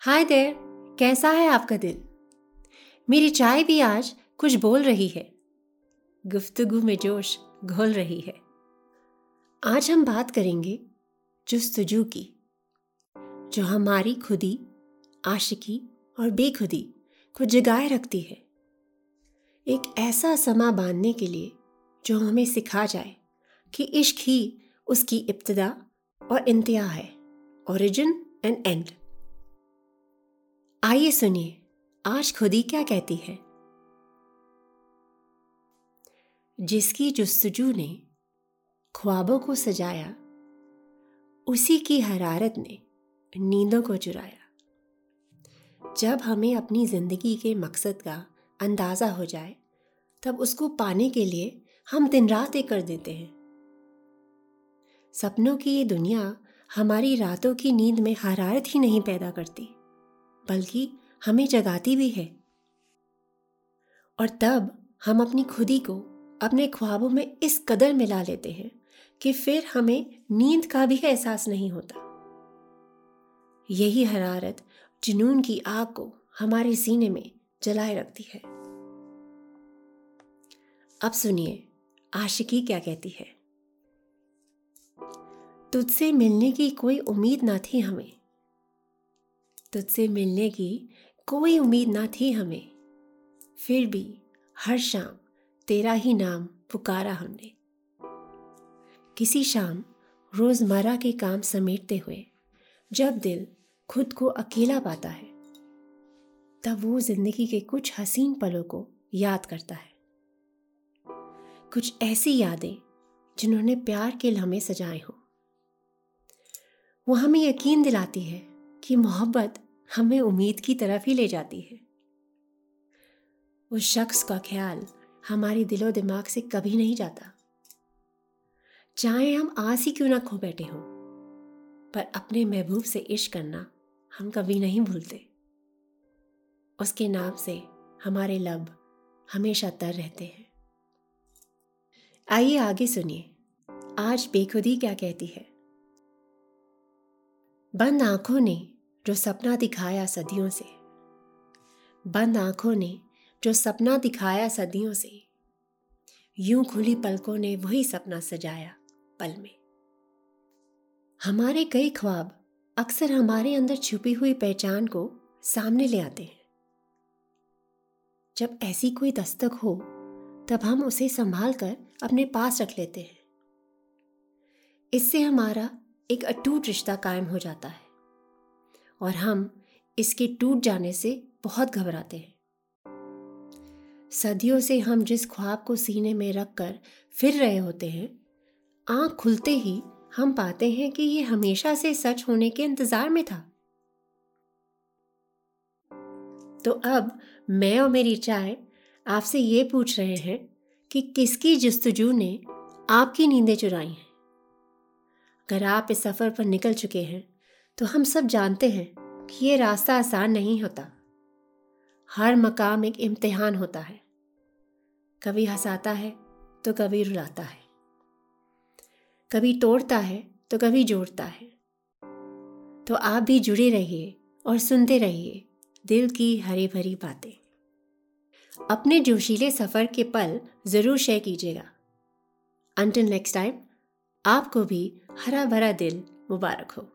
हाय देर कैसा है आपका दिल मेरी चाय भी आज कुछ बोल रही है। गुफ्तगु में जोश घोल रही है। आज हम बात करेंगे जुस्तजू की, जो हमारी खुदी, आशिकी और बेखुदी को जगाए रखती है। एक ऐसा समा बांधने के लिए जो हमें सिखा जाए कि इश्क ही उसकी इब्तदा और इंतहा है ओरिजिन एंड एंड आइए सुनिए, आज खुदी क्या कहती है? जिसकी जुस्तजू ने ख्वाबों को सजाया, उसी की हरारत ने नींदों को चुराया। जब हमें अपनी ज़िंदगी के मकसद का अंदाज़ा हो जाए, तब उसको पाने के लिए हम दिन रात एक कर देते हैं। सपनों की ये दुनिया हमारी रातों की नींद में हरारत ही नहीं पैदा करती। बल्कि हमें जगाती भी है। और तब हम अपनी खुदी को अपने ख्वाबों में इस कदर मिला लेते हैं कि फिर हमें नींद का भी एहसास नहीं होता। यही हरारत जुनून की आग को हमारे सीने में जलाए रखती है। अब सुनिए आशिकी क्या कहती है। तुझसे मिलने की कोई उम्मीद ना थी हमें। तुझसे मिलने की कोई उम्मीद ना थी हमें। फिर भी हर शाम तेरा ही नाम पुकारा हमने। किसी शाम रोज़मर्रा के काम समेटते हुए जब दिल खुद को अकेला पाता है, तब वो ज़िंदगी के कुछ हसीन पलों को याद करता है। कुछ ऐसी यादें जिन्होंने प्यार के लम्हे सजाए हों। वो हमें यकीन दिलाती है कि मोहब्बत हमें उम्मीद की तरफ़ ही ले जाती है। उस शख्स का ख्याल हमारे दिलो दिमाग से कभी नहीं जाता। चाहे हम आस ही क्यों ना खो बैठे हों, पर अपने महबूब से इश्क करना हम कभी नहीं भूलते। उसके नाम से हमारे लब हमेशा तर रहते हैं। आइए आगे सुनिए, आज बेखुदी क्या कहती है? बंद आँखों ने जो सपना दिखाया सदियों से। बंद आँखों ने जो सपना दिखाया सदियों से। यूँ खुली पलकों ने वही सपना सजाया पल में। हमारे कई ख्वाब अक्सर हमारे अंदर छुपी हुई पहचान को सामने ले आते हैं। जब ऐसी कोई दस्तक हो, तब हम उसे संभाल कर अपने पास रख लेते हैं। इससे हमारा एक अटूट रिश्ता कायम हो जाता है। और हम इसके टूट जाने से बहुत घबराते हैं। सदियों से हम जिस ख्वाब को सीने में रख कर फिर रहे होते हैं, आँख खुलते ही हम पाते हैं कि ये हमेशा से सच होने के इंतज़ार में था। तो अब मैं और मेरी चाय आपसे ये पूछ रहे हैं कि किसकी जस्तजू ने आपकी नींदें चुराई हैं? अगर आप इस सफ़र पर निकल चुके हैं तो हम सब जानते हैं कि ये रास्ता आसान नहीं होता। हर मकाम एक इम्तिहान होता है। कभी हंसाता है तो कभी रुलाता है। कभी तोड़ता है तो कभी जोड़ता है। तो आप भी जुड़े रहिए और सुनते रहिए दिल की हरी भरी बातें। अपने जोशीले सफ़र के पल ज़रूर शेयर कीजिएगा। अंटिल नेक्स्ट टाइम आपको भी हरा भरा दिल मुबारक हो।